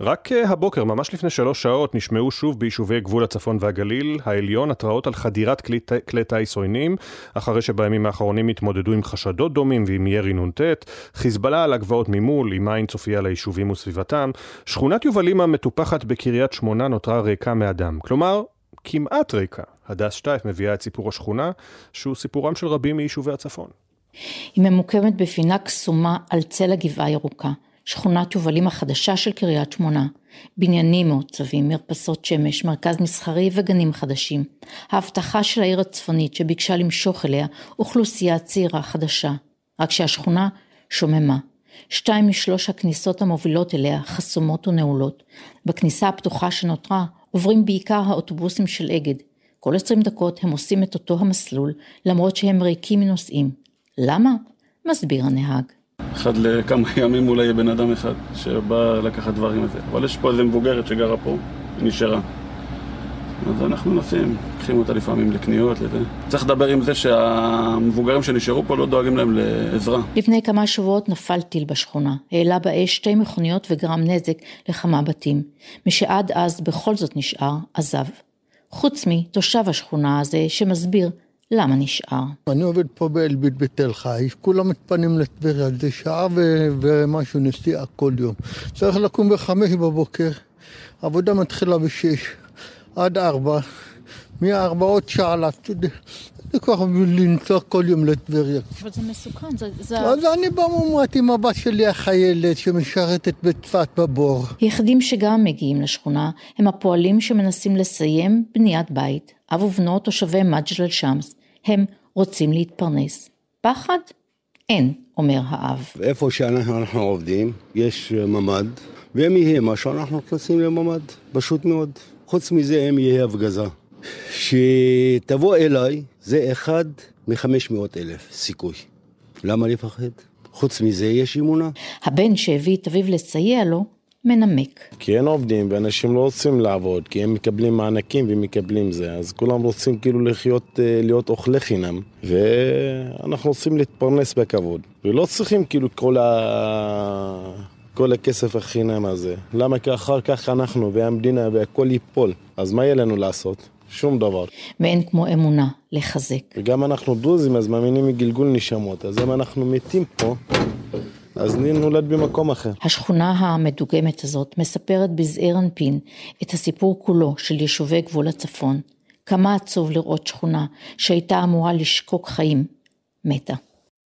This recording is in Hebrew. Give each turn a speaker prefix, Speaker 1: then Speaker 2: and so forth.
Speaker 1: רק אה, הבוקר, ממש לפני שלוש שעות, נשמעו שוב ביישובי גבול הצפון והגליל העליון התראות על חדירת כלי, טיס עוינים, אחרי שבימים האחרונים התמודדו עם חשדות דומים ועם ירי נ"ט, חיזבאללה על הגבעות ממול, עם עין צופייה ליישובים וסביבתם, שכונת יובלים המטופחת בקריית שמונה נותרה ריקה מאדם. כלומר, כמעט ריקה. הדס שטייף מביאה את סיפור השכונה, שהוא סיפורם של רבים מיישובי הצפון.
Speaker 2: היא ממוקמת בפינה קסומה על צל הגבעה הירוקה. שכונת יובלים החדשה של קריית שמונה, בניינים מעוצבים, מרפסות שמש, מרכז מסחרי וגנים חדשים. ההבטחה של העיר הצפונית שביקשה למשוך אליה אוכלוסייה צעירה חדשה. רק שהשכונה שוממה. שתיים משלוש הכניסות המובילות אליה חסומות ונעולות. בכניסה הפתוחה שנותרה עוברים בעיקר האוטובוסים של אגד. כל עשרים דקות הם עושים את אותו המסלול, למרות שהם ריקים מנוסעים. למה? מסביר הנהג.
Speaker 3: אחד לכמה ימים אולי יהיה בן אדם אחד שבא לקחת דברים הזה. אבל יש פה איזה מבוגרת שגרה פה, נשארה. אז אנחנו נוסעים, לוקחים אותה לפעמים לקניות, לזה. צריך לדבר עם זה שהמבוגרים שנשארו פה לא דואגים להם לעזרה.
Speaker 2: לפני כמה שבועות נפל טיל בשכונה, העלה באש שתי מכוניות וגרם נזק לכמה בתים. משעד אז בכל זאת נשאר, עזב. חוץ מתושב השכונה הזה שמסביר למה נשאר?
Speaker 4: אני עובד פה באלביט בתל חי, כולם מתפנים לטבריה, זה שעה ומשהו נסיעה כל יום. צריך לקום בחמש בבוקר, עבודה מתחילה בשש עד ארבע, מארבע עוד שעה לעתיד. זה ככה לנסוע כל יום לטבריה.
Speaker 2: אבל זה מסוכן, זה... זה...
Speaker 4: אז אני במומרת עם הבת שלי החיילת שמשרתת בצפת בבור.
Speaker 2: היחידים שגם מגיעים לשכונה הם הפועלים שמנסים לסיים בניית בית. אב ובנו תושבי מג'דל שמס. הם רוצים להתפרנס. פחד? אין, אומר האב.
Speaker 5: איפה שאנחנו עובדים, יש ממ"ד, ואם יהיה משהו, אנחנו נכנסים לממ"ד, פשוט מאוד. חוץ מזה, אם יהיה הפגזה. שתבוא אליי, זה אחד מחמש מאות אלף סיכוי. למה לפחד? חוץ מזה יש אמונה.
Speaker 2: הבן שהביא את אביו לסייע לו, מנמק.
Speaker 6: כי אין עובדים ואנשים לא רוצים לעבוד, כי הם מקבלים מענקים ומקבלים זה, אז כולם רוצים כאילו לחיות, אה, להיות אוכלי חינם, ואנחנו רוצים להתפרנס בכבוד, ולא צריכים כאילו כל, ה... כל הכסף החינם הזה. למה כי אחר כך אנחנו והמדינה והכל ייפול, אז מה יהיה לנו לעשות? שום דבר.
Speaker 2: ואין כמו אמונה לחזק.
Speaker 6: וגם אנחנו דרוזים, אז מאמינים מגלגול נשמות, אז אם אנחנו מתים פה... אז אני נולד במקום אחר.
Speaker 2: השכונה המדוגמת הזאת מספרת בזעיר אנפין את הסיפור כולו של יישובי גבול הצפון. כמה עצוב לראות שכונה שהייתה אמורה לשקוק חיים, מתה.